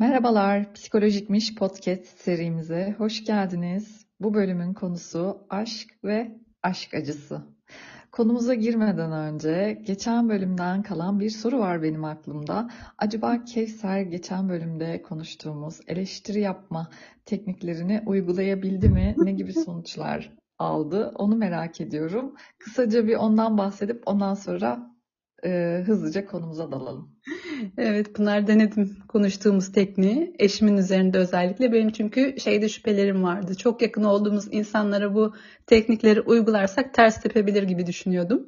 Merhabalar, Psikolojikmiş Podcast serimize hoş geldiniz. Bu bölümün konusu aşk ve aşk acısı. Konumuza girmeden önce geçen bölümden kalan bir soru var benim aklımda. Acaba Kevser geçen bölümde konuştuğumuz eleştiri yapma tekniklerini uygulayabildi mi? Ne gibi sonuçlar aldı? Onu merak ediyorum. Kısaca bir ondan bahsedip ondan sonra e, hızlıca konumuza dalalım. Evet Pınar denedim konuştuğumuz tekniği. Eşimin üzerinde özellikle. Benim çünkü şeyde şüphelerim vardı. Çok yakın olduğumuz insanlara bu teknikleri uygularsak ters tepebilir gibi düşünüyordum.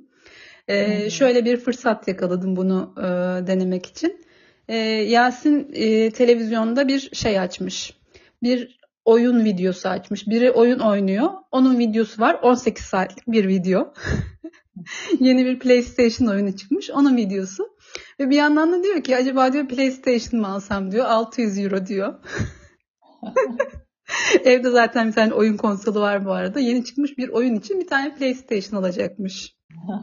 Ee, şöyle bir fırsat yakaladım bunu e, denemek için. Ee, Yasin e, televizyonda bir şey açmış. Bir oyun videosu açmış. Biri oyun oynuyor. Onun videosu var. 18 saatlik bir video. Yeni bir PlayStation oyunu çıkmış. Onun videosu. Ve bir yandan da diyor ki acaba diyor PlayStation mı alsam diyor. 600 euro diyor. Evde zaten bir tane oyun konsolu var bu arada. Yeni çıkmış bir oyun için bir tane PlayStation alacakmış.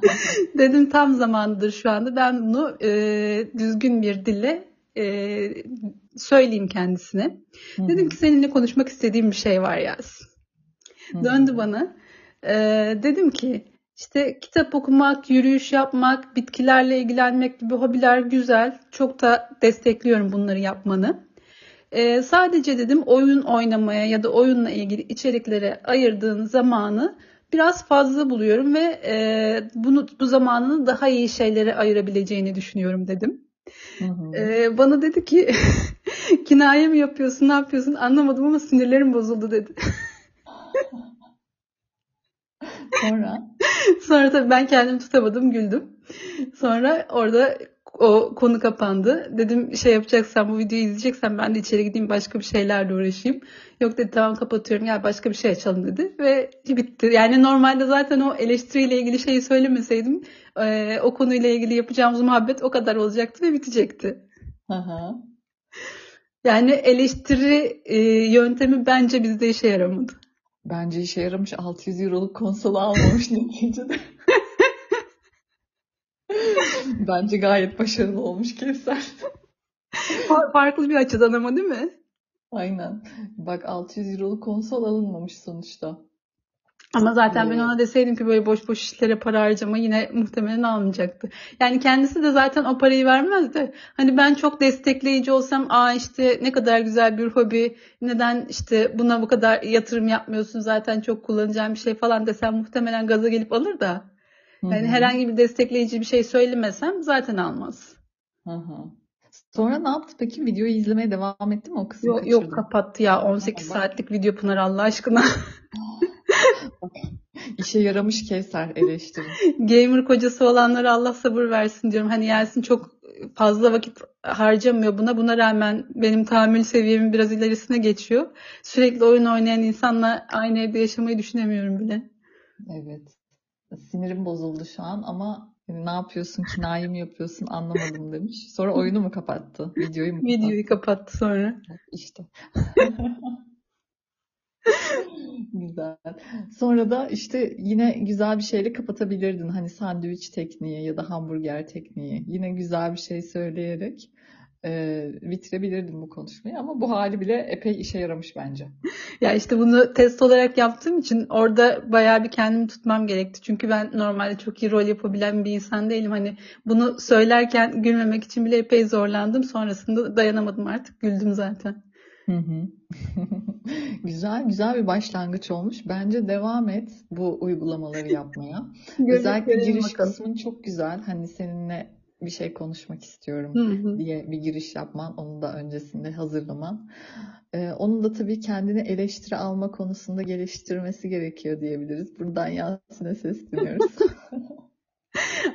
Dedim tam zamanıdır şu anda. Ben bunu e, düzgün bir dille e, söyleyeyim kendisine. Dedim ki seninle konuşmak istediğim bir şey var Yaz. Döndü bana. E, dedim ki işte kitap okumak, yürüyüş yapmak, bitkilerle ilgilenmek gibi hobiler güzel. Çok da destekliyorum bunları yapmanı. Ee, sadece dedim oyun oynamaya ya da oyunla ilgili içeriklere ayırdığın zamanı biraz fazla buluyorum ve e, bunu bu zamanını daha iyi şeylere ayırabileceğini düşünüyorum dedim. Hı hı. Ee, bana dedi ki kinaye mi yapıyorsun ne yapıyorsun anlamadım ama sinirlerim bozuldu dedi. Sonra? Sonra tabii ben kendimi tutamadım güldüm. Sonra orada o konu kapandı. Dedim şey yapacaksan bu videoyu izleyeceksen ben de içeri gideyim başka bir şeylerle uğraşayım. Yok dedi tamam kapatıyorum gel başka bir şey açalım dedi ve bitti. Yani normalde zaten o eleştiriyle ilgili şeyi söylemeseydim e, o konuyla ilgili yapacağımız muhabbet o kadar olacaktı ve bitecekti. Hı Yani eleştiri e, yöntemi bence bizde işe yaramadı. Bence işe yaramış 600 euroluk konsolu almamış neticede. Bence gayet başarılı olmuş Kevser. Farklı bir açıdan ama değil mi? Aynen. Bak 600 euroluk konsol alınmamış sonuçta. Ama zaten ben ona deseydim ki böyle boş boş işlere para harcama yine muhtemelen almayacaktı. Yani kendisi de zaten o parayı vermezdi. Hani ben çok destekleyici olsam aa işte ne kadar güzel bir hobi neden işte buna bu kadar yatırım yapmıyorsun zaten çok kullanacağım bir şey falan desem muhtemelen gaza gelip alır da. Yani Hı-hı. herhangi bir destekleyici bir şey söylemesem zaten almaz. Hı-hı. Sonra ne yaptı peki? Videoyu izlemeye devam etti mi o kısmı? Yok, yok kapattı ya 18 saatlik video Pınar Allah aşkına. İşe yaramış Kevser eleştiri. Gamer kocası olanlara Allah sabır versin diyorum. Hani Yasin çok fazla vakit harcamıyor buna. Buna rağmen benim tahammül seviyemin biraz ilerisine geçiyor. Sürekli oyun oynayan insanla aynı evde yaşamayı düşünemiyorum bile. Evet. Sinirim bozuldu şu an ama ne yapıyorsun, kinayi mi yapıyorsun anlamadım demiş. Sonra oyunu mu kapattı? Videoyu mu kapattı? Videoyu kapattı sonra. İşte. Güzel. Sonra da işte yine güzel bir şeyle kapatabilirdin. Hani sandviç tekniği ya da hamburger tekniği. Yine güzel bir şey söyleyerek e, bitirebilirdim bu konuşmayı ama bu hali bile epey işe yaramış bence. Ya işte bunu test olarak yaptığım için orada bayağı bir kendimi tutmam gerekti. Çünkü ben normalde çok iyi rol yapabilen bir insan değilim. Hani bunu söylerken gülmemek için bile epey zorlandım. Sonrasında dayanamadım artık. Güldüm zaten. Hı hı. güzel güzel bir başlangıç olmuş. Bence devam et bu uygulamaları yapmaya. Özellikle giriş bakalım. kısmın çok güzel. Hani seninle bir şey konuşmak istiyorum hı hı. diye bir giriş yapman, onu da öncesinde hazırlaman. Ee, onun da tabii kendini eleştiri alma konusunda geliştirmesi gerekiyor diyebiliriz. Buradan Yasin'e sesleniyoruz.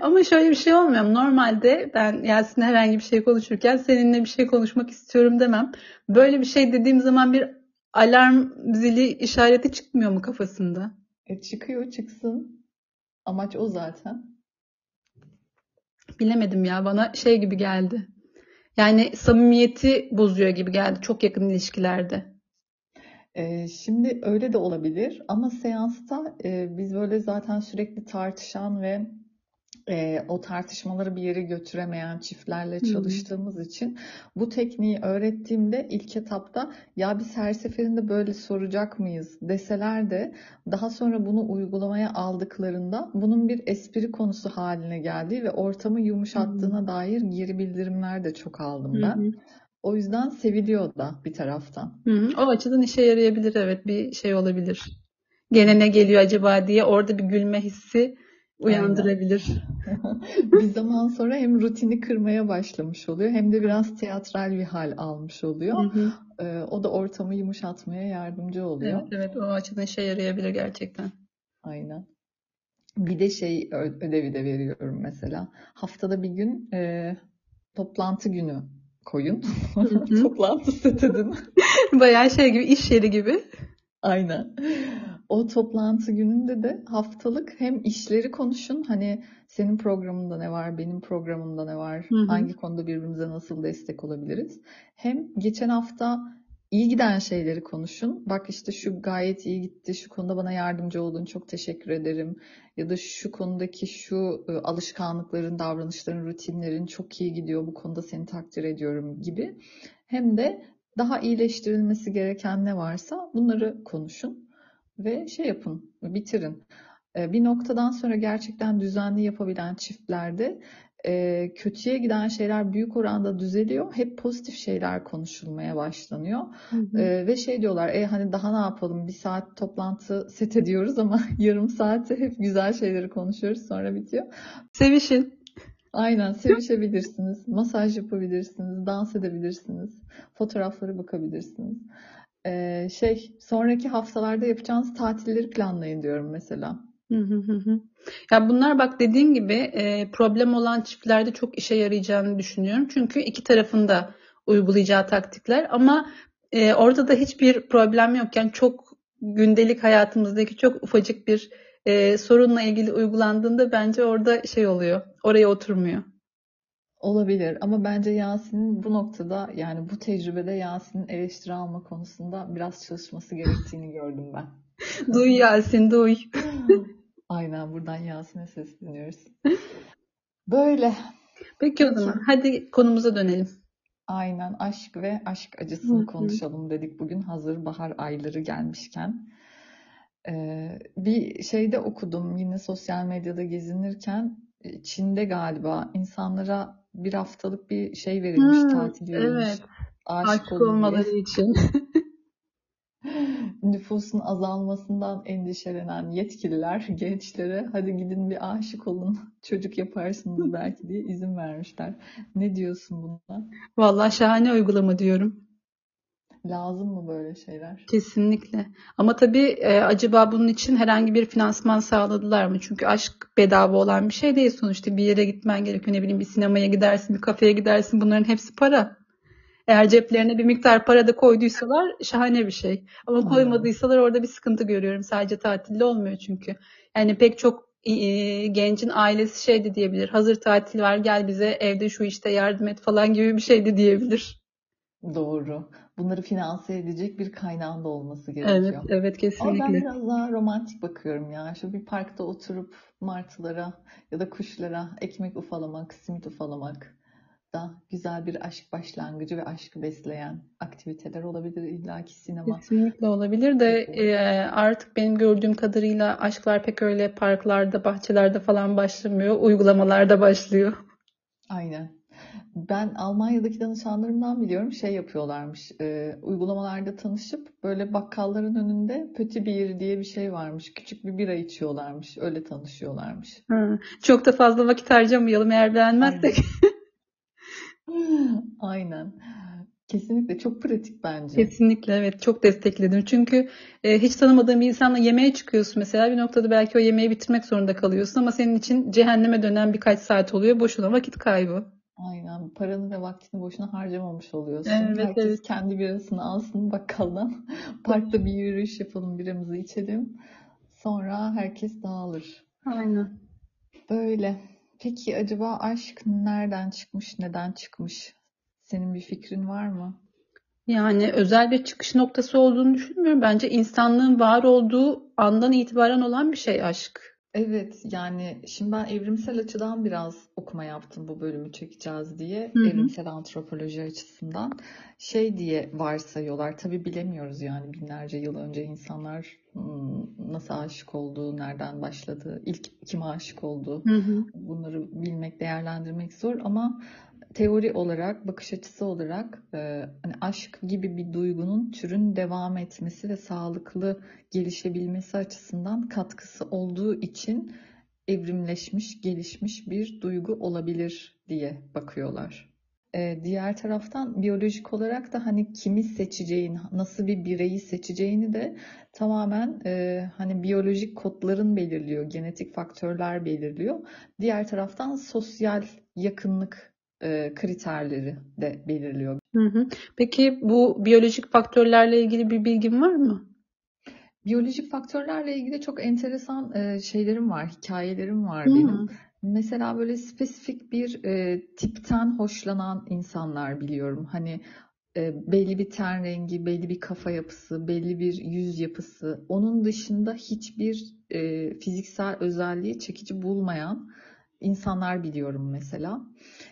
Ama şöyle bir şey olmuyor. Normalde ben Yasin'le herhangi bir şey konuşurken seninle bir şey konuşmak istiyorum demem. Böyle bir şey dediğim zaman bir alarm zili işareti çıkmıyor mu kafasında? E çıkıyor çıksın. Amaç o zaten. Bilemedim ya bana şey gibi geldi. Yani samimiyeti bozuyor gibi geldi çok yakın ilişkilerde. Ee, şimdi öyle de olabilir ama seansta e, biz böyle zaten sürekli tartışan ve e, o tartışmaları bir yere götüremeyen çiftlerle çalıştığımız için bu tekniği öğrettiğimde ilk etapta ya biz her seferinde böyle soracak mıyız deseler de daha sonra bunu uygulamaya aldıklarında bunun bir espri konusu haline geldiği ve ortamı yumuşattığına dair geri bildirimler de çok aldım ben. Hı. O yüzden seviliyor da bir taraftan. Hı. O açıdan işe yarayabilir evet bir şey olabilir. Gene ne geliyor acaba diye orada bir gülme hissi uyandırabilir. bir zaman sonra hem rutini kırmaya başlamış oluyor hem de biraz teatral bir hal almış oluyor. Hı hı. Ee, o da ortamı yumuşatmaya yardımcı oluyor. Evet evet o açıdan işe yarayabilir gerçekten. Aynen. Bir de şey ödevi de veriyorum mesela. Haftada bir gün e, toplantı günü koyun. Toplantı set edin. Bayağı şey gibi iş yeri gibi. Aynen. O toplantı gününde de haftalık hem işleri konuşun. Hani senin programında ne var, benim programımda ne var, Hı hı. hangi konuda birbirimize nasıl destek olabiliriz. Hem geçen hafta iyi giden şeyleri konuşun. Bak işte şu gayet iyi gitti, şu konuda bana yardımcı oldun, çok teşekkür ederim. Ya da şu konudaki şu e, alışkanlıkların, davranışların, rutinlerin çok iyi gidiyor, bu konuda seni takdir ediyorum gibi. Hem de daha iyileştirilmesi gereken ne varsa bunları konuşun ve şey yapın, bitirin. Ee, Bir noktadan sonra gerçekten düzenli yapabilen çiftlerde e, kötüye giden şeyler büyük oranda düzeliyor. Hep pozitif şeyler konuşulmaya başlanıyor. Hı hı. Ee, ve şey diyorlar, e hani daha ne yapalım? Bir saat toplantı set ediyoruz ama yarım saate hep güzel şeyleri konuşuyoruz, sonra bitiyor. Sevişin. Aynen sevişebilirsiniz, masaj yapabilirsiniz, dans edebilirsiniz, fotoğraflara bakabilirsiniz. Ee, şey sonraki haftalarda yapacağınız tatilleri planlayın diyorum mesela. Hı hı. Ya bunlar bak dediğin gibi e, problem olan çiftlerde çok işe yarayacağını düşünüyorum. Çünkü iki tarafında uygulayacağı taktikler ama e, orada da hiçbir problem yokken çok gündelik hayatımızdaki çok ufacık bir e, sorunla ilgili uygulandığında bence orada şey oluyor. Oraya oturmuyor. Olabilir ama bence Yasin'in bu noktada yani bu tecrübede Yasin'in eleştiri alma konusunda biraz çalışması gerektiğini gördüm ben. Duy Yasin duy. Aynen buradan Yasin'e sesleniyoruz. Böyle. Peki o zaman hadi konumuza dönelim. Aynen aşk ve aşk acısını hı. konuşalım dedik bugün hazır bahar ayları gelmişken. Ee, bir şeyde okudum yine sosyal medyada gezinirken Çin'de galiba insanlara bir haftalık bir şey verilmiş, Hmm, tatil verilmiş. evet. Aşık Aşık olun diye. olmaları için. Nüfusun azalmasından endişelenen yetkililer gençlere hadi gidin bir aşık olun, çocuk yaparsınız belki diye izin vermişler. Ne diyorsun buna? Vallahi şahane uygulama diyorum. Lazım mı böyle şeyler? Kesinlikle. Ama tabii e, acaba bunun için herhangi bir finansman sağladılar mı? Çünkü aşk bedava olan bir şey değil sonuçta. Bir yere gitmen gerekiyor. Ne bileyim bir sinemaya gidersin, bir kafeye gidersin. Bunların hepsi para. Eğer ceplerine bir miktar para da koyduysalar şahane bir şey. Ama Hmm. koymadıysalar orada bir sıkıntı görüyorum. Sadece tatilde olmuyor çünkü. Yani pek çok e, gencin ailesi şey de diyebilir. Hazır tatil var gel bize evde şu işte yardım et falan gibi bir şey de diyebilir. Doğru. Bunları finanse edecek bir kaynağın da olması Evet, gerekiyor. evet Ama ben kesinlikle. biraz daha romantik bakıyorum ya. Şu bir parkta oturup martılara ya da kuşlara ekmek ufalamak, simit ufalamak da güzel bir aşk başlangıcı ve aşkı besleyen aktiviteler olabilir. İlla ki sinema. Kesinlikle olabilir de e, artık benim gördüğüm kadarıyla aşklar pek öyle parklarda, bahçelerde falan başlamıyor. Uygulamalarda başlıyor. Aynen. Ben Almanya'daki danışanlarımdan biliyorum şey yapıyorlarmış. e, uygulamalarda tanışıp böyle bakkalların önünde pötü bir diye bir şey varmış. Küçük bir bira içiyorlarmış. Öyle tanışıyorlarmış. Hı. Çok da fazla vakit harcamayalım eğer beğenmezsek. Aynen. Kesinlikle çok pratik bence. Kesinlikle evet çok destekledim. Çünkü e, hiç tanımadığın bir insanla yemeğe çıkıyorsun mesela bir noktada belki o yemeği bitirmek zorunda kalıyorsun ama senin için cehenneme dönen birkaç saat oluyor. Boşuna vakit kaybı. Aynen. Paranı ve vaktini boşuna harcamamış oluyorsun. Evet, Herkes evet. kendi birasını alsın bakkaldan. Parkta bir yürüyüş yapalım, biramızı içelim. Sonra herkes dağılır. Aynen. Böyle. Peki acaba aşk nereden çıkmış, neden çıkmış? Senin bir fikrin var mı? Yani özel bir çıkış noktası olduğunu düşünmüyorum. Bence insanlığın var olduğu andan itibaren olan bir şey aşk. Evet, yani şimdi ben evrimsel açıdan biraz okuma yaptım bu bölümü çekeceğiz diye. Hı hı. Evrimsel antropoloji açısından. Şey diye varsayıyorlar. Tabii bilemiyoruz yani binlerce yıl önce insanlar hmm, nasıl aşık olduğu, nereden başladı, ilk kime aşık olduğu. Hı hı. Bunları bilmek, değerlendirmek zor ama teori olarak, bakış açısı olarak e, hani aşk gibi bir duygunun türün devam etmesi ve sağlıklı gelişebilmesi açısından katkısı olduğu için evrimleşmiş, gelişmiş bir duygu olabilir diye bakıyorlar. E, diğer taraftan biyolojik olarak da hani kimi seçeceğin, nasıl bir bireyi seçeceğini de tamamen e, hani biyolojik kodların belirliyor, genetik faktörler belirliyor. Diğer taraftan sosyal yakınlık kriterleri de belirliyor. Hı hı. Peki bu biyolojik faktörlerle ilgili bir bilgin var mı? Biyolojik faktörlerle ilgili çok enteresan e, şeylerim var, hikayelerim var Hı. benim. Mesela böyle spesifik bir e, tipten hoşlanan insanlar biliyorum. Hani e, belli bir ten rengi, belli bir kafa yapısı, belli bir yüz yapısı. Onun dışında hiçbir e, fiziksel özelliği çekici bulmayan insanlar biliyorum mesela. E,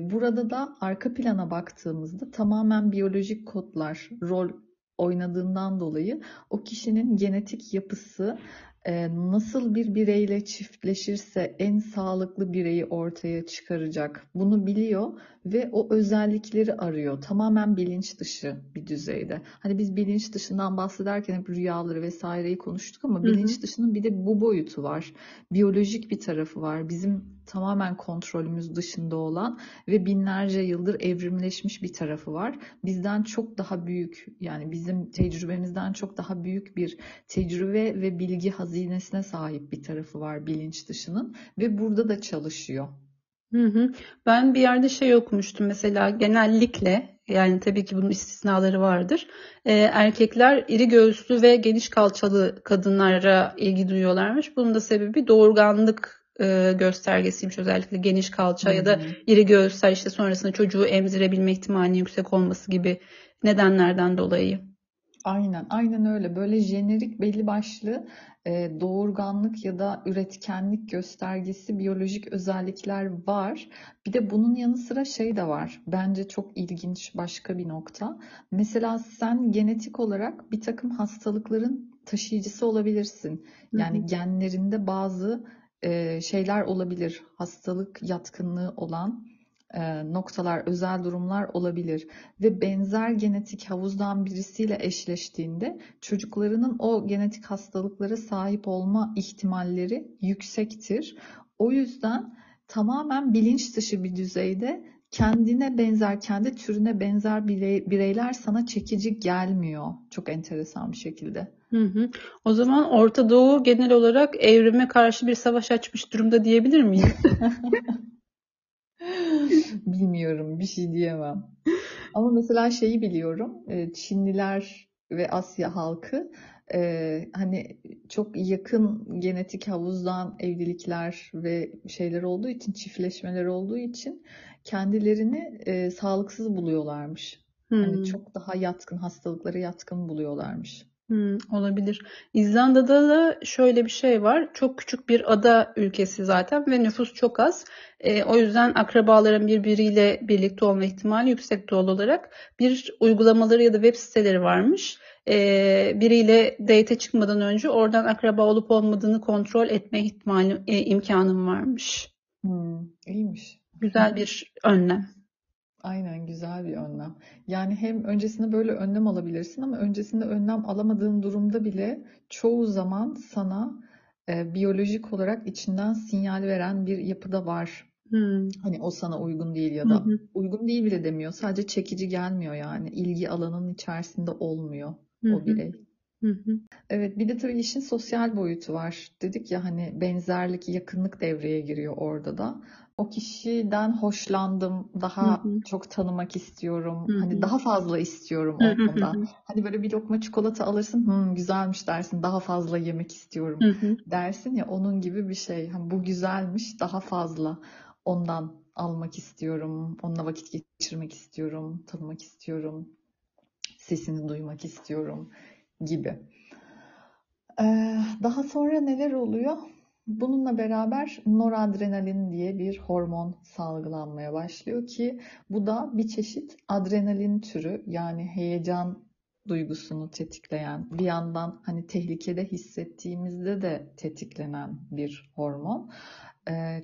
burada da arka plana baktığımızda tamamen biyolojik kodlar rol oynadığından dolayı o kişinin genetik yapısı nasıl bir bireyle çiftleşirse en sağlıklı bireyi ortaya çıkaracak bunu biliyor ve o özellikleri arıyor. Tamamen bilinç dışı bir düzeyde. Hani biz bilinç dışından bahsederken hep rüyaları vesaireyi konuştuk ama Hı hı. bilinç dışının bir de bu boyutu var. Biyolojik bir tarafı var. Bizim tamamen kontrolümüz dışında olan ve binlerce yıldır evrimleşmiş bir tarafı var. Bizden çok daha büyük yani bizim tecrübemizden çok daha büyük bir tecrübe ve bilgi hazinesine sahip bir tarafı var bilinç dışının ve burada da çalışıyor. Hı hı. Ben bir yerde şey okumuştum mesela genellikle yani tabii ki bunun istisnaları vardır. Ee, erkekler iri göğüslü ve geniş kalçalı kadınlara ilgi duyuyorlarmış. Bunun da sebebi doğurganlık e, göstergesiymiş özellikle geniş kalça ya da iri göğüsler işte sonrasında çocuğu emzirebilme ihtimalinin yüksek olması gibi nedenlerden dolayı. Aynen, aynen öyle. Böyle jenerik belli başlı e, doğurganlık ya da üretkenlik göstergesi biyolojik özellikler var. Bir de bunun yanı sıra şey de var. Bence çok ilginç başka bir nokta. Mesela sen genetik olarak bir takım hastalıkların taşıyıcısı olabilirsin. Hı hı. Yani genlerinde bazı şeyler olabilir. Hastalık yatkınlığı olan noktalar, özel durumlar olabilir ve benzer genetik havuzdan birisiyle eşleştiğinde çocuklarının o genetik hastalıklara sahip olma ihtimalleri yüksektir. O yüzden tamamen bilinç dışı bir düzeyde kendine benzer, kendi türüne benzer birey- bireyler sana çekici gelmiyor. Çok enteresan bir şekilde. Hı hı. O zaman Orta Doğu genel olarak evrime karşı bir savaş açmış durumda diyebilir miyiz? Bilmiyorum, bir şey diyemem. Ama mesela şeyi biliyorum, e, Çinliler ve Asya halkı e, hani çok yakın genetik havuzdan evlilikler ve şeyler olduğu için, çiftleşmeler olduğu için kendilerini e, sağlıksız buluyorlarmış. Hani Hmm. çok daha yatkın, hastalıklara yatkın buluyorlarmış. Hmm, olabilir. İzlanda'da da şöyle bir şey var. Çok küçük bir ada ülkesi zaten ve nüfus çok az. E, o yüzden akrabaların birbiriyle birlikte olma ihtimali yüksek doğal olarak. Bir uygulamaları ya da web siteleri varmış. E, biriyle date çıkmadan önce oradan akraba olup olmadığını kontrol etme ihtimali, e, imkanım varmış. Hmm, iyiymiş. Güzel bir önlem. Aynen güzel bir önlem. Yani hem öncesinde böyle önlem alabilirsin ama öncesinde önlem alamadığın durumda bile çoğu zaman sana e, biyolojik olarak içinden sinyal veren bir yapıda var. Hmm. Hani o sana uygun değil ya da hı. uygun değil bile demiyor. Sadece çekici gelmiyor yani. İlgi alanının içerisinde olmuyor Hı o birey. Hı hı. Evet, bir de tabii işin sosyal boyutu var. Dedik ya hani benzerlik, yakınlık devreye giriyor orada da. O kişiden hoşlandım, Hı daha hı. çok tanımak istiyorum, Hı hani hı. daha fazla istiyorum Hı hı hı ondan. hı. Hani böyle bir lokma çikolata alırsın, hmm, güzelmiş dersin, daha fazla yemek istiyorum Hı hı. dersin ya onun gibi bir şey. Hani bu güzelmiş, daha fazla ondan almak istiyorum, onunla vakit geçirmek istiyorum, tanımak istiyorum, sesini duymak istiyorum gibi. Ee, daha sonra neler oluyor? Bununla beraber noradrenalin diye bir hormon salgılanmaya başlıyor ki bu da bir çeşit adrenalin türü yani heyecan duygusunu tetikleyen bir yandan hani tehlikede hissettiğimizde de tetiklenen bir hormon.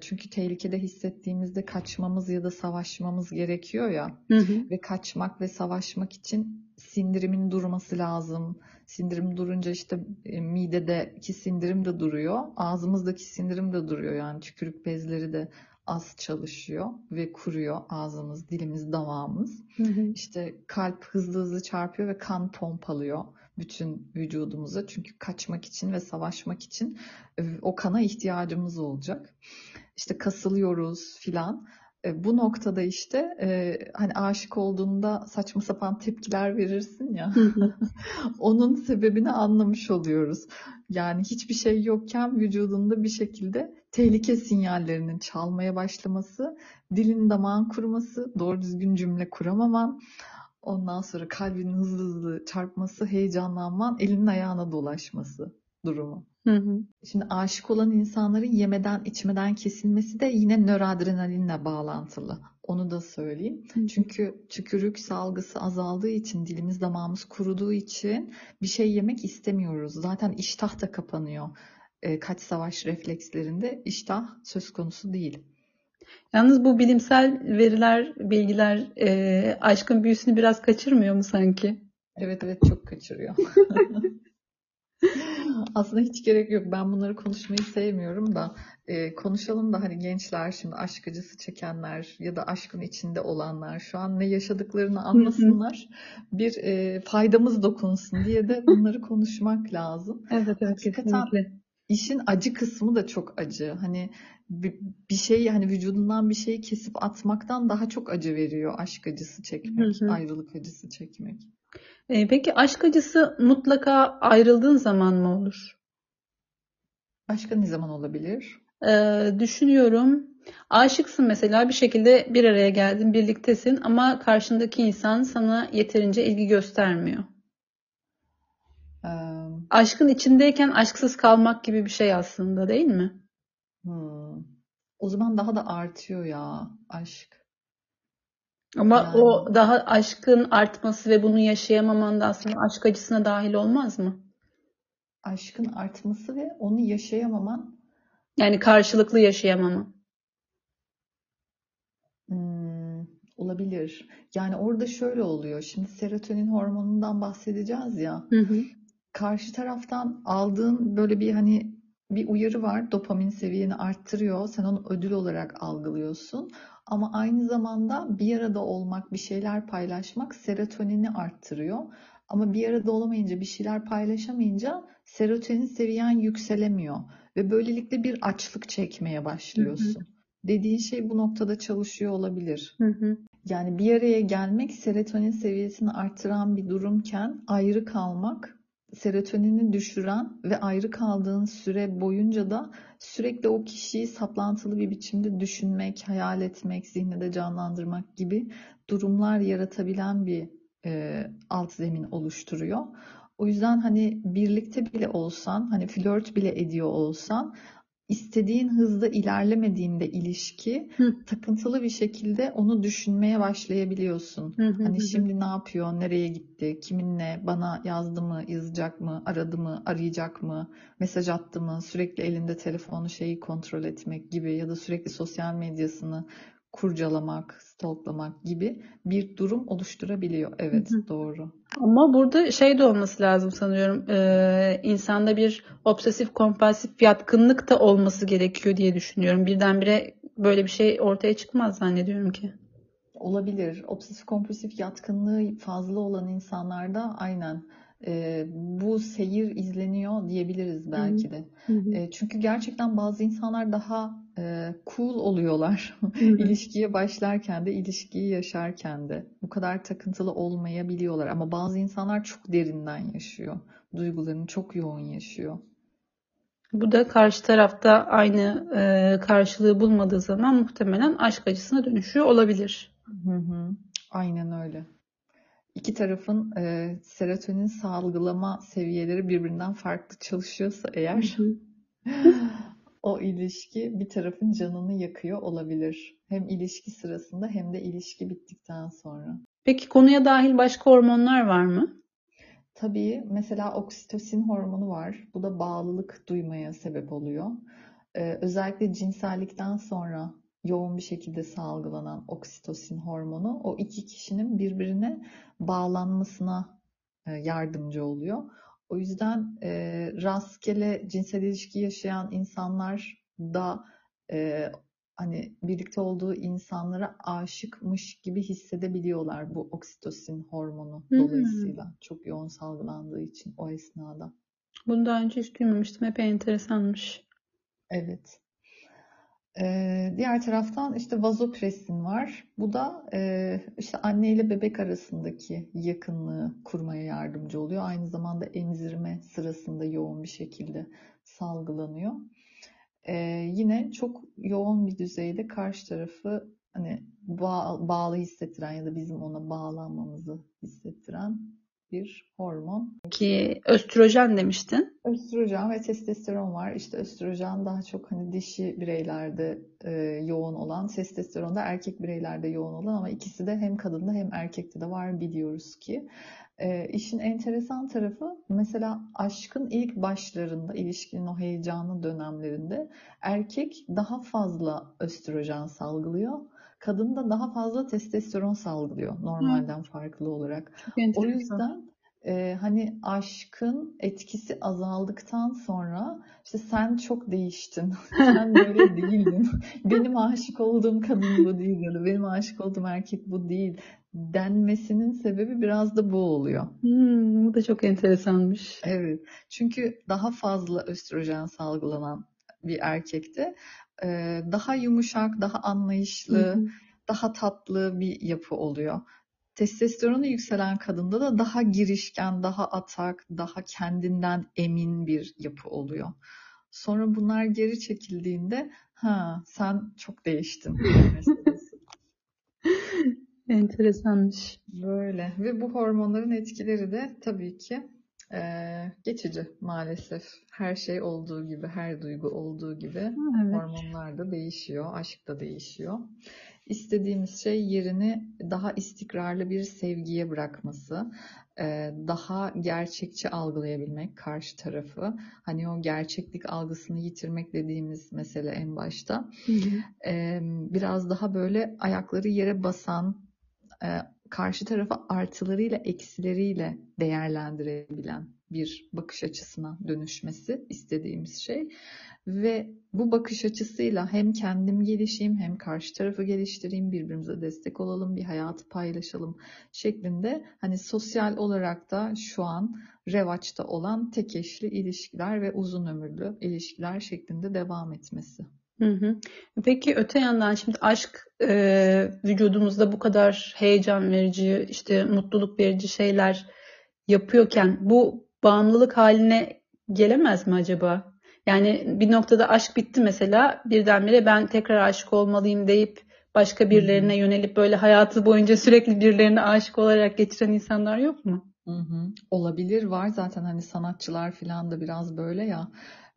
Çünkü tehlikede hissettiğimizde kaçmamız ya da savaşmamız gerekiyor ya Hı hı. ve kaçmak ve savaşmak için sindirimin durması lazım. Sindirim durunca işte midedeki sindirim de duruyor, ağzımızdaki sindirim de duruyor yani tükürük bezleri de az çalışıyor ve kuruyor ağzımız, dilimiz, damağımız. Hı hı. İşte kalp hızlı hızlı çarpıyor ve kan pompalıyor bütün vücudumuza. Çünkü kaçmak için ve savaşmak için e, o kana ihtiyacımız olacak. İşte kasılıyoruz filan. E, Bu noktada işte e, hani aşık olduğunda saçma sapan tepkiler verirsin ya. Onun sebebini anlamış oluyoruz. Yani hiçbir şey yokken vücudunda bir şekilde tehlike sinyallerinin çalmaya başlaması, dilin damağın kuruması, doğru düzgün cümle kuramaman, ondan sonra kalbinin hızlı hızlı çarpması, heyecanlanman, elinin ayağına dolaşması durumu. Hı hı. Şimdi aşık olan insanların yemeden içmeden kesilmesi de yine nöradrenalinle bağlantılı. Onu da söyleyeyim. Hı. Çünkü tükürük salgısı azaldığı için, dilimiz damağımız kuruduğu için bir şey yemek istemiyoruz. Zaten iştah da kapanıyor. E, kaç savaş reflekslerinde iştah söz konusu değil. Yalnız bu bilimsel veriler, bilgiler e, aşkın büyüsünü biraz kaçırmıyor mu sanki? Evet evet çok kaçırıyor. Aslında hiç gerek yok. Ben bunları konuşmayı sevmiyorum da e, konuşalım da hani gençler şimdi aşk acısı çekenler ya da aşkın içinde olanlar şu an ne yaşadıklarını anlasınlar. Bir e, faydamız dokunsun diye de bunları konuşmak lazım. Evet evet Hakikaten kesinlikle. işin acı kısmı da çok acı. Hani bir, şey hani vücudundan bir şeyi kesip atmaktan daha çok acı veriyor aşk acısı Hı çekmek, hı. ayrılık acısı çekmek. E, peki aşk acısı mutlaka ayrıldığın zaman mı olur? Başka ne zaman olabilir? E, düşünüyorum. Aşıksın mesela bir şekilde bir araya geldin, birliktesin ama karşındaki insan sana yeterince ilgi göstermiyor. Ee, Aşkın içindeyken aşksız kalmak gibi bir şey aslında değil mi? Hmm. O zaman daha da artıyor ya aşk. Ama Yani o daha aşkın artması ve bunu yaşayamaman da aslında aşk acısına dahil olmaz mı? aşkın artması ve onu yaşayamaman Yani karşılıklı yaşayamama. hmm, olabilir. Yani orada şöyle oluyor. Şimdi serotonin hormonundan bahsedeceğiz ya. Hı hı. Karşı taraftan aldığın böyle bir hani bir uyarı var. Dopamin seviyeni arttırıyor. Sen onu ödül olarak algılıyorsun. Ama aynı zamanda bir arada olmak, bir şeyler paylaşmak serotonini arttırıyor. Ama bir arada olamayınca, bir şeyler paylaşamayınca serotonin seviyen yükselemiyor. Ve böylelikle bir açlık çekmeye Hı hı. başlıyorsun. Dediğin şey bu noktada çalışıyor olabilir. Hı hı. Yani bir araya gelmek serotonin seviyesini artıran bir durumken ayrı kalmak serotonini düşüren ve ayrı kaldığın süre boyunca da sürekli o kişiyi saplantılı bir biçimde düşünmek, hayal etmek, zihninde canlandırmak gibi durumlar yaratabilen bir e, alt zemin oluşturuyor. O yüzden hani birlikte bile olsan, hani flört bile ediyor olsan istediğin hızda ilerlemediğinde ilişki Hı takıntılı bir şekilde onu düşünmeye başlayabiliyorsun. hı hı Hani hı. şimdi ne yapıyor, nereye gitti, kiminle, bana yazdı mı, yazacak mı, aradı mı, arayacak mı, mesaj attı mı, sürekli elinde telefonu şeyi kontrol etmek gibi ya da sürekli sosyal medyasını kurcalamak, stalklamak gibi bir durum oluşturabiliyor. Evet, hı. doğru. Ama burada şey de olması lazım sanıyorum. Ee, insanda bir obsesif kompulsif yatkınlık da olması gerekiyor diye düşünüyorum. Birdenbire böyle bir şey ortaya çıkmaz zannediyorum ki. Olabilir. Obsesif kompulsif yatkınlığı fazla olan insanlarda aynen e, bu seyir izleniyor diyebiliriz belki de. Hı hı. E, çünkü gerçekten bazı insanlar daha e, cool oluyorlar. İlişkiye başlarken de, ilişkiyi yaşarken de. Bu kadar takıntılı olmayabiliyorlar. Ama bazı insanlar çok derinden yaşıyor. Duygularını çok yoğun yaşıyor. Bu da karşı tarafta aynı e, karşılığı bulmadığı zaman muhtemelen aşk acısına dönüşüyor olabilir. Hı hı. Aynen öyle. İki tarafın e, serotonin salgılama seviyeleri birbirinden farklı çalışıyorsa Hı eğer hı. o ilişki bir tarafın canını yakıyor olabilir. Hem ilişki sırasında hem de ilişki bittikten sonra. Peki konuya dahil başka hormonlar var mı? Tabii mesela oksitosin hormonu var. Bu da bağlılık duymaya sebep oluyor. Ee, özellikle cinsellikten sonra yoğun bir şekilde salgılanan oksitosin hormonu o iki kişinin birbirine bağlanmasına e, yardımcı oluyor. O yüzden e, rastgele cinsel ilişki yaşayan insanlar da e, hani birlikte olduğu insanlara aşıkmış gibi hissedebiliyorlar bu oksitosin hormonu Hmm. dolayısıyla çok yoğun salgılandığı için o esnada. Bunu daha önce hiç duymamıştım. Epey enteresanmış. Evet. Ee, diğer taraftan işte vazopresin var. Bu da e, işte anne ile bebek arasındaki yakınlığı kurmaya yardımcı oluyor. Aynı zamanda emzirme sırasında yoğun bir şekilde salgılanıyor. Ee, yine çok yoğun bir düzeyde karşı tarafı hani bağ- bağlı hissettiren ya da bizim ona bağlanmamızı hissettiren bir hormon. Ki östrojen demiştin. Östrojen ve testosteron var. İşte östrojen daha çok hani dişi bireylerde e, yoğun olan, testosteron da erkek bireylerde yoğun olan ama ikisi de hem kadında hem erkekte de var biliyoruz ki. E, işin enteresan tarafı mesela aşkın ilk başlarında, ilişkinin o heyecanlı dönemlerinde erkek daha fazla östrojen salgılıyor. Kadın da daha fazla testosteron salgılıyor normalden farklı olarak. O yüzden e, hani aşkın etkisi azaldıktan sonra işte sen çok değiştin, sen böyle değildin, benim aşık olduğum kadın bu değil ya da benim aşık olduğum erkek bu değil denmesinin sebebi biraz da bu oluyor. Hmm, bu da çok enteresanmış. Evet, çünkü daha fazla östrojen salgılanan bir erkekte e, daha yumuşak, daha Hı anlayışlı, hı. daha tatlı bir yapı oluyor. Testosteronu yükselen kadında da daha girişken, daha atak, daha kendinden emin bir yapı oluyor. Sonra bunlar geri çekildiğinde ha sen çok değiştin meselesi. Enteresanmış. Böyle ve bu hormonların etkileri de tabii ki eee, geçici maalesef. Her şey olduğu gibi, her duygu olduğu gibi Evet. hormonlar da değişiyor, aşk da değişiyor. İstediğimiz şey yerini daha istikrarlı bir sevgiye bırakması, eee, daha gerçekçi algılayabilmek karşı tarafı. Hani o gerçeklik algısını yitirmek dediğimiz mesele en başta. Hı hı. Eee, Biraz daha böyle ayakları yere basan, e, karşı tarafı artılarıyla eksileriyle değerlendirebilen bir bakış açısına dönüşmesi istediğimiz şey. Ve bu bakış açısıyla hem kendim gelişeyim hem karşı tarafı geliştireyim, birbirimize destek olalım, bir hayatı paylaşalım şeklinde hani sosyal olarak da şu an revaçta olan tek eşli ilişkiler ve uzun ömürlü ilişkiler şeklinde devam etmesi. Hı hı. Peki öte yandan şimdi aşk e, vücudumuzda bu kadar heyecan verici, işte mutluluk verici şeyler yapıyorken bu bağımlılık haline gelemez mi acaba? Yani bir noktada aşk bitti mesela birdenbire ben tekrar aşık olmalıyım deyip başka Hı hı. birilerine yönelip böyle hayatı boyunca sürekli birilerine aşık olarak geçiren insanlar yok mu? Hı hı. Olabilir var zaten hani sanatçılar falan da biraz böyle ya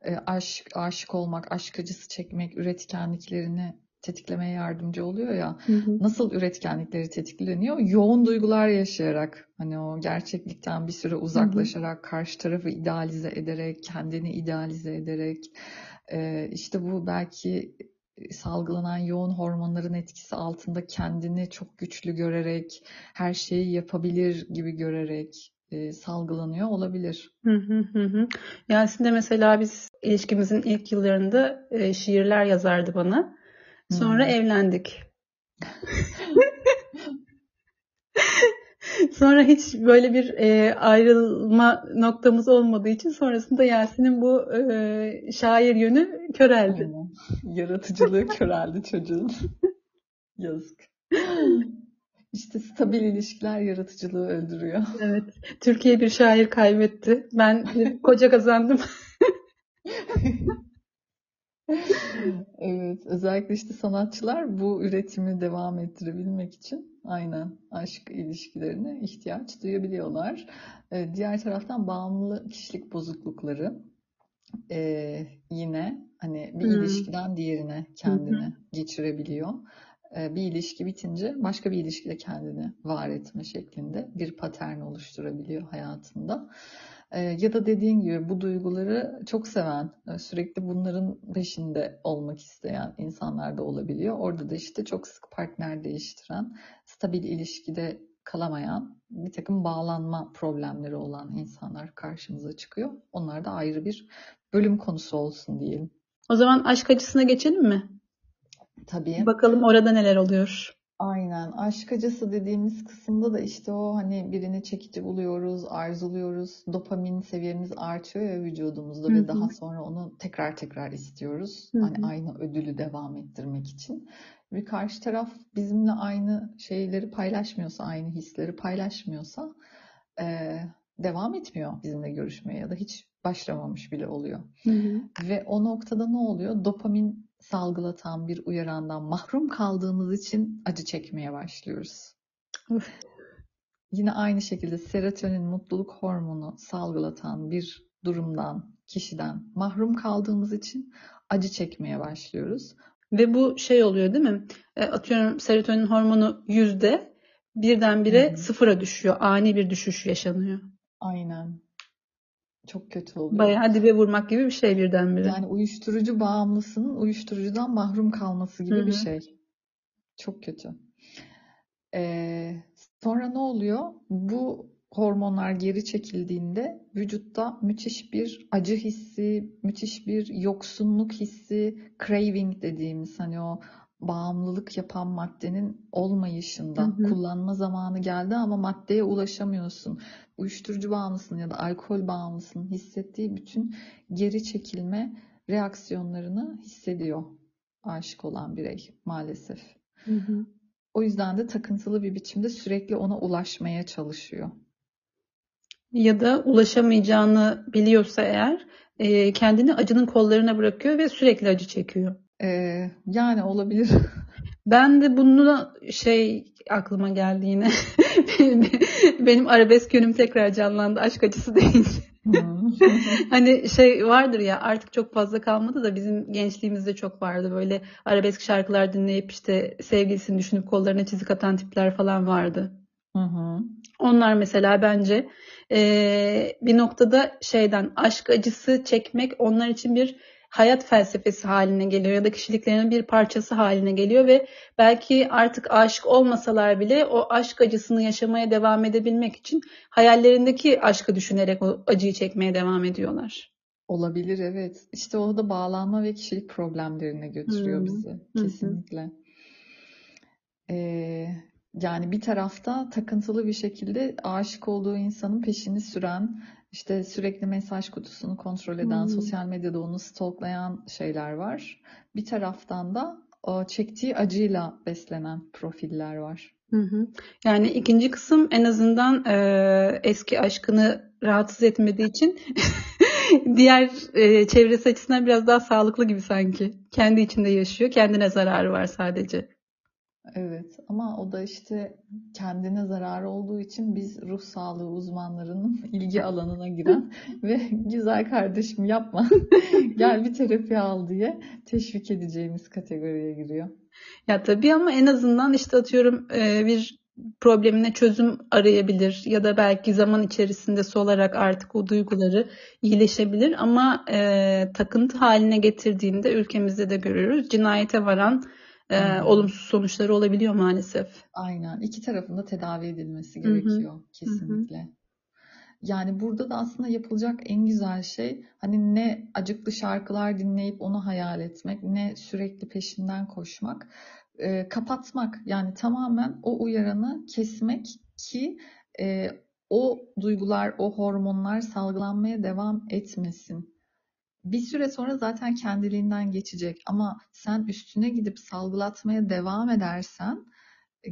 e, aşk aşık olmak, aşk acısı çekmek üretkenliklerini tetiklemeye yardımcı oluyor ya. Hı hı. Nasıl üretkenlikleri tetikleniyor? Yoğun duygular yaşayarak, hani o gerçeklikten bir süre Hı hı. uzaklaşarak, karşı tarafı idealize ederek, kendini idealize ederek, e, işte bu belki salgılanan yoğun hormonların etkisi altında kendini çok güçlü görerek, her şeyi yapabilir gibi görerek e, salgılanıyor olabilir. Hı hı hı hı. Yasin de mesela biz ilişkimizin ilk yıllarında e, şiirler yazardı bana. Sonra Hmm. evlendik. Sonra hiç böyle bir e, ayrılma noktamız olmadığı için sonrasında Yasin'in bu e, şair yönü köreldi. Aynen. Yaratıcılığı köreldi çocuğun. Yazık. İşte stabil ilişkiler yaratıcılığı öldürüyor. Evet. Türkiye bir şair kaybetti. Ben koca kazandım. Evet, özellikle işte sanatçılar bu üretimi devam ettirebilmek için aynen aşk ilişkilerine ihtiyaç duyabiliyorlar. Ee, Diğer taraftan bağımlı kişilik bozuklukları ee, yine Hani bir Hmm. ilişkiden diğerine kendini geçirebiliyor. Ee, Bir ilişki bitince başka bir ilişkide kendini var etme şeklinde bir patern oluşturabiliyor hayatında. Ee, Ya da dediğin gibi bu duyguları çok seven, e, sürekli bunların peşinde olmak isteyen insanlar da olabiliyor. Orada da işte çok sık partner değiştiren, stabil ilişkide kalamayan, bir takım bağlanma problemleri olan insanlar karşımıza çıkıyor. Onlar da ayrı bir bölüm konusu olsun diyelim. O zaman aşk acısına geçelim mi? Tabii. Bakalım orada neler oluyor. Aynen. Aşk acısı dediğimiz kısımda da işte o hani birini çekici buluyoruz, arzuluyoruz. Dopamin seviyemiz artıyor ya vücudumuzda Hı ve daha sonra onu tekrar tekrar istiyoruz. Hı Hani aynı ödülü devam ettirmek için. Bir karşı taraf bizimle aynı şeyleri paylaşmıyorsa, aynı hisleri paylaşmıyorsa eee, devam etmiyor bizimle görüşmeye ya da hiç başlamamış bile oluyor. Hı hı. Ve o noktada ne oluyor? Dopamin salgılatan bir uyarandan mahrum kaldığımız için acı çekmeye başlıyoruz. Yine aynı şekilde serotonin, mutluluk hormonu salgılatan bir durumdan, kişiden mahrum kaldığımız için acı çekmeye başlıyoruz. Ve bu şey oluyor değil mi? E, atıyorum serotonin hormonu yüzde birdenbire Hı hı. sıfıra düşüyor. Ani bir düşüş yaşanıyor. Aynen. Çok kötü oluyor. Bayağı dibe vurmak gibi bir şey birdenbire. Yani uyuşturucu bağımlısının uyuşturucudan mahrum kalması gibi Hı bir hı. şey. Çok kötü. Ee, sonra ne oluyor? Bu hormonlar geri çekildiğinde vücutta müthiş bir acı hissi, müthiş bir yoksunluk hissi, craving dediğimiz hani o bağımlılık yapan maddenin Hı olmayışında hı. kullanma zamanı geldi ama maddeye ulaşamıyorsun. Uyuşturucu bağımlısının ya da alkol bağımlısının hissettiği bütün geri çekilme reaksiyonlarını hissediyor aşık olan birey maalesef. Hı hı. O yüzden de takıntılı bir biçimde sürekli ona ulaşmaya çalışıyor. Ya da ulaşamayacağını biliyorsa eğer e, kendini acının kollarına bırakıyor ve sürekli acı çekiyor. Ee, yani olabilir. Ben de bunu şey aklıma geldi yine. Benim arabesk yönüm tekrar canlandı aşk acısı deyince. Hmm. Hani şey vardır ya artık çok fazla kalmadı da bizim gençliğimizde çok vardı. Böyle arabesk şarkılar dinleyip işte sevgilisini düşünüp kollarına çizik atan tipler falan vardı. Hı hı. Onlar mesela bence eee, bir noktada şeyden aşk acısı çekmek onlar için bir hayat felsefesi haline geliyor ya da kişiliklerinin bir parçası haline geliyor ve belki artık aşık olmasalar bile o aşk acısını yaşamaya devam edebilmek için hayallerindeki aşkı düşünerek o acıyı çekmeye devam ediyorlar. Olabilir evet. İşte o da bağlanma ve kişilik problemlerine götürüyor Hmm. bizi. Kesinlikle. Ee, yani bir tarafta takıntılı bir şekilde aşık olduğu insanın peşini süren, işte sürekli mesaj kutusunu kontrol eden, Hmm. sosyal medyada onu stalklayan şeyler var. Bir taraftan da o çektiği acıyla beslenen profiller var. Hı hı. Yani ikinci kısım en azından eee, eski aşkını rahatsız etmediği için diğer eee, çevresi açısından biraz daha sağlıklı gibi sanki. Kendi içinde yaşıyor, kendine zararı var sadece. Evet ama o da işte kendine zararı olduğu için biz ruh sağlığı uzmanlarının ilgi alanına giren ve güzel kardeşim yapma gel bir terapi al diye teşvik edeceğimiz kategoriye giriyor. Ya tabii ama en azından işte atıyorum eee, bir problemine çözüm arayabilir ya da belki zaman içerisinde solarak artık o duyguları iyileşebilir ama eee, takıntı haline getirdiğinde ülkemizde de görüyoruz cinayete varan hı. olumsuz sonuçları olabiliyor maalesef. Aynen iki tarafın da tedavi edilmesi gerekiyor Hı hı. kesinlikle. Yani burada da aslında yapılacak en güzel şey hani ne acıklı şarkılar dinleyip onu hayal etmek, ne sürekli peşinden koşmak, e, kapatmak. Yani tamamen o uyaranı kesmek ki e, o duygular, o hormonlar salgılanmaya devam etmesin. Bir süre sonra zaten kendiliğinden geçecek ama sen üstüne gidip salgılatmaya devam edersen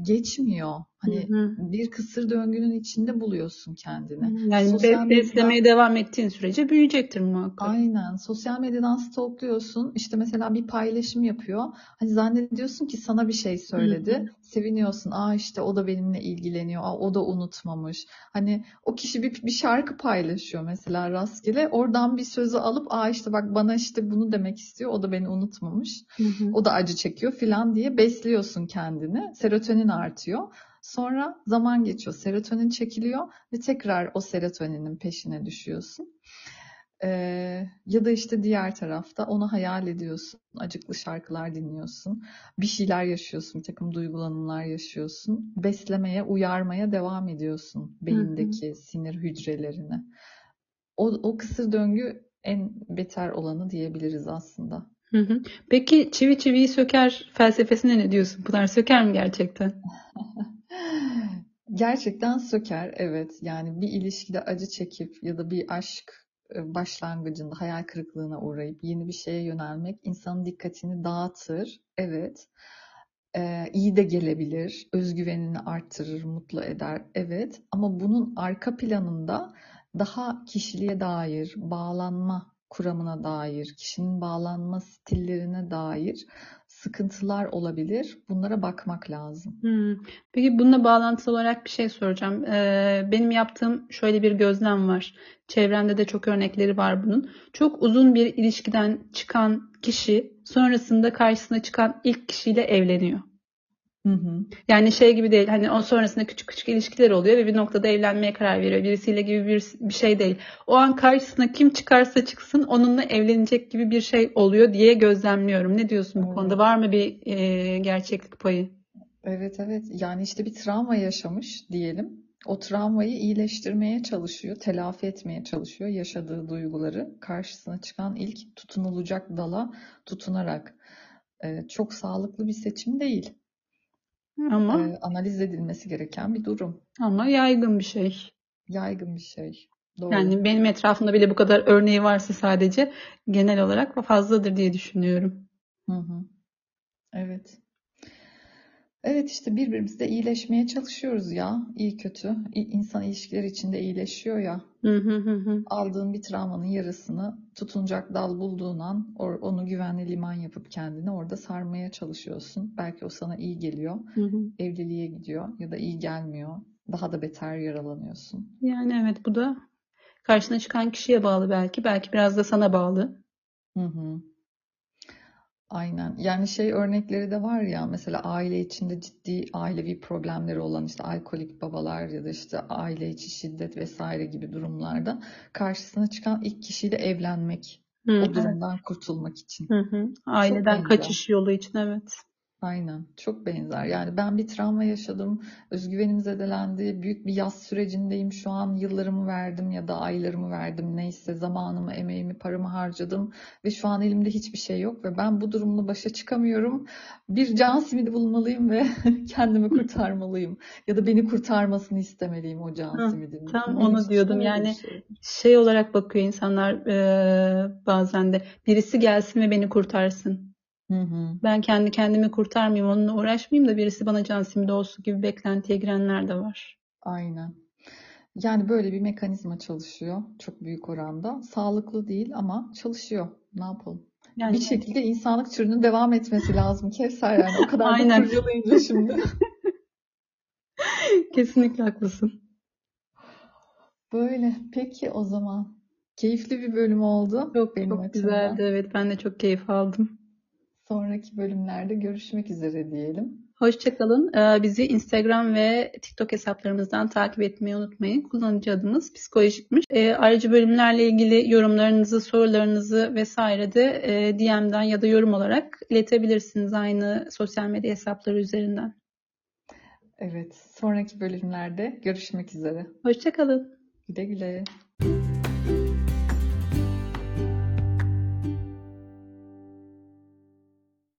geçmiyor. Hani Hı hı. bir kısır döngünün içinde buluyorsun kendini. Yani Sosyal be- medya beslemeye devam ettiğin sürece büyüyecektir muhakkak. Aynen. Sosyal medyadan stalkluyorsun. İşte mesela bir paylaşım yapıyor. Hani zannediyorsun ki sana bir şey söyledi. hı. Seviniyorsun. Aa işte o da benimle ilgileniyor. Aa o da unutmamış. Hani o kişi bir, bir şarkı paylaşıyor mesela rastgele. Oradan bir sözü alıp aa işte bak bana işte bunu demek istiyor. O da beni unutmamış. Hı hı. O da acı çekiyor filan diye besliyorsun kendini. Serotonin artıyor. Sonra zaman geçiyor. Serotonin çekiliyor ve tekrar o serotoninin peşine düşüyorsun. Ee, ya da işte diğer tarafta onu hayal ediyorsun. Acıklı şarkılar dinliyorsun. Bir şeyler yaşıyorsun. Bir takım duygulanımlar yaşıyorsun. Beslemeye, uyarmaya devam ediyorsun beyindeki sinir hücrelerini. O, o kısır döngü en beter olanı diyebiliriz aslında. Hı hı. Peki çivi çiviyi söker felsefesine ne diyorsun? Pınar söker mi gerçekten? Gerçekten söker, evet. Yani bir ilişkide acı çekip ya da bir aşk başlangıcında hayal kırıklığına uğrayıp yeni bir şeye yönelmek insanın dikkatini dağıtır, evet. Ee, iyi de gelebilir, özgüvenini arttırır, mutlu eder, evet. Ama bunun arka planında daha kişiliğe dair, bağlanma kuramına dair, kişinin bağlanma stillerine dair sıkıntılar olabilir. Bunlara bakmak lazım. Hmm. Peki bununla bağlantılı olarak bir şey soracağım. Ee, benim yaptığım şöyle bir gözlem var. Çevremde de çok örnekleri var bunun. Çok uzun bir ilişkiden çıkan kişi sonrasında karşısına çıkan ilk kişiyle evleniyor. Hı hı. Yani şey gibi değil. Hani o sonrasında küçük küçük ilişkiler oluyor ve bir noktada evlenmeye karar veriyor. Birisiyle gibi bir, bir şey değil. O an karşısına kim çıkarsa çıksın onunla evlenecek gibi bir şey oluyor diye gözlemliyorum. Ne diyorsun bu konuda? Var mı bir e, gerçeklik payı? Evet evet yani işte bir travma yaşamış diyelim. O travmayı iyileştirmeye çalışıyor, telafi etmeye çalışıyor yaşadığı duyguları karşısına çıkan ilk tutunulacak dala tutunarak. Ee, çok sağlıklı bir seçim değil. Ama Ee, analiz edilmesi gereken bir durum. ama yaygın bir şey. Yaygın bir şey. Doğru. Yani benim etrafımda bile bu kadar örneği varsa sadece genel olarak fazladır diye düşünüyorum. Hı hı. Evet. Evet işte birbirimizle iyileşmeye çalışıyoruz ya. İyi kötü. İ- İnsan ilişkileri içinde iyileşiyor ya. Hı hı hı hı. aldığın bir travmanın yarasını tutunacak dal bulduğun an or- onu güvenli liman yapıp kendini orada sarmaya çalışıyorsun. Belki o sana iyi geliyor, Hı hı. evliliğe gidiyor ya da iyi gelmiyor. Daha da beter yaralanıyorsun. Yani evet bu da karşına çıkan kişiye bağlı belki. Belki biraz da sana bağlı. Hı hı. Aynen. Yani şey örnekleri de var ya mesela aile içinde ciddi ailevi problemleri olan işte alkolik babalar ya da işte aile içi şiddet vesaire gibi durumlarda karşısına çıkan ilk kişiyle evlenmek Hı, o durumdan kurtulmak için. Hı hı. Aileden kaçış yolu için evet. Aynen. Çok benzer. Yani ben bir travma yaşadım. Özgüvenim zedelendi. Büyük bir yaz sürecindeyim. Şu an yıllarımı verdim ya da aylarımı verdim. Neyse zamanımı, emeğimi, paramı harcadım. Ve şu an elimde hiçbir şey yok. Ve ben bu durumla başa çıkamıyorum. Bir can simidi bulmalıyım ve kendimi kurtarmalıyım. Ya da beni kurtarmasını istemeliyim o can Hı, simidinin. tam Benim onu diyordum. Yani şey. şey olarak bakıyor insanlar eee, bazen de birisi gelsin ve beni kurtarsın. Hı hı. Ben kendi kendimi kurtarmayayım, onunla uğraşmayayım da birisi bana can simidi olsun gibi beklentiye girenler de var. Aynen. Yani böyle bir mekanizma çalışıyor çok büyük oranda. Sağlıklı değil ama çalışıyor. Ne yapalım? Bir Yani şekilde insanlık türünün devam etmesi lazım Kevser yani. O kadar da aynen. kurcalayınca şimdi. Kesinlikle haklısın. Böyle. Peki o zaman. Keyifli bir bölüm oldu Çok benim çok güzeldi. Evet, ben de çok keyif aldım. Sonraki bölümlerde görüşmek üzere diyelim. Hoşçakalın. Ee, Bizi Instagram ve TikTok hesaplarımızdan takip etmeyi unutmayın. Kullanıcı adımız psikolojikmiş. Ee, Ayrıca bölümlerle ilgili yorumlarınızı, sorularınızı vesaire de e, DM'den ya da yorum olarak iletebilirsiniz aynı sosyal medya hesapları üzerinden. Evet, sonraki bölümlerde görüşmek üzere. Hoşçakalın. Güle güle.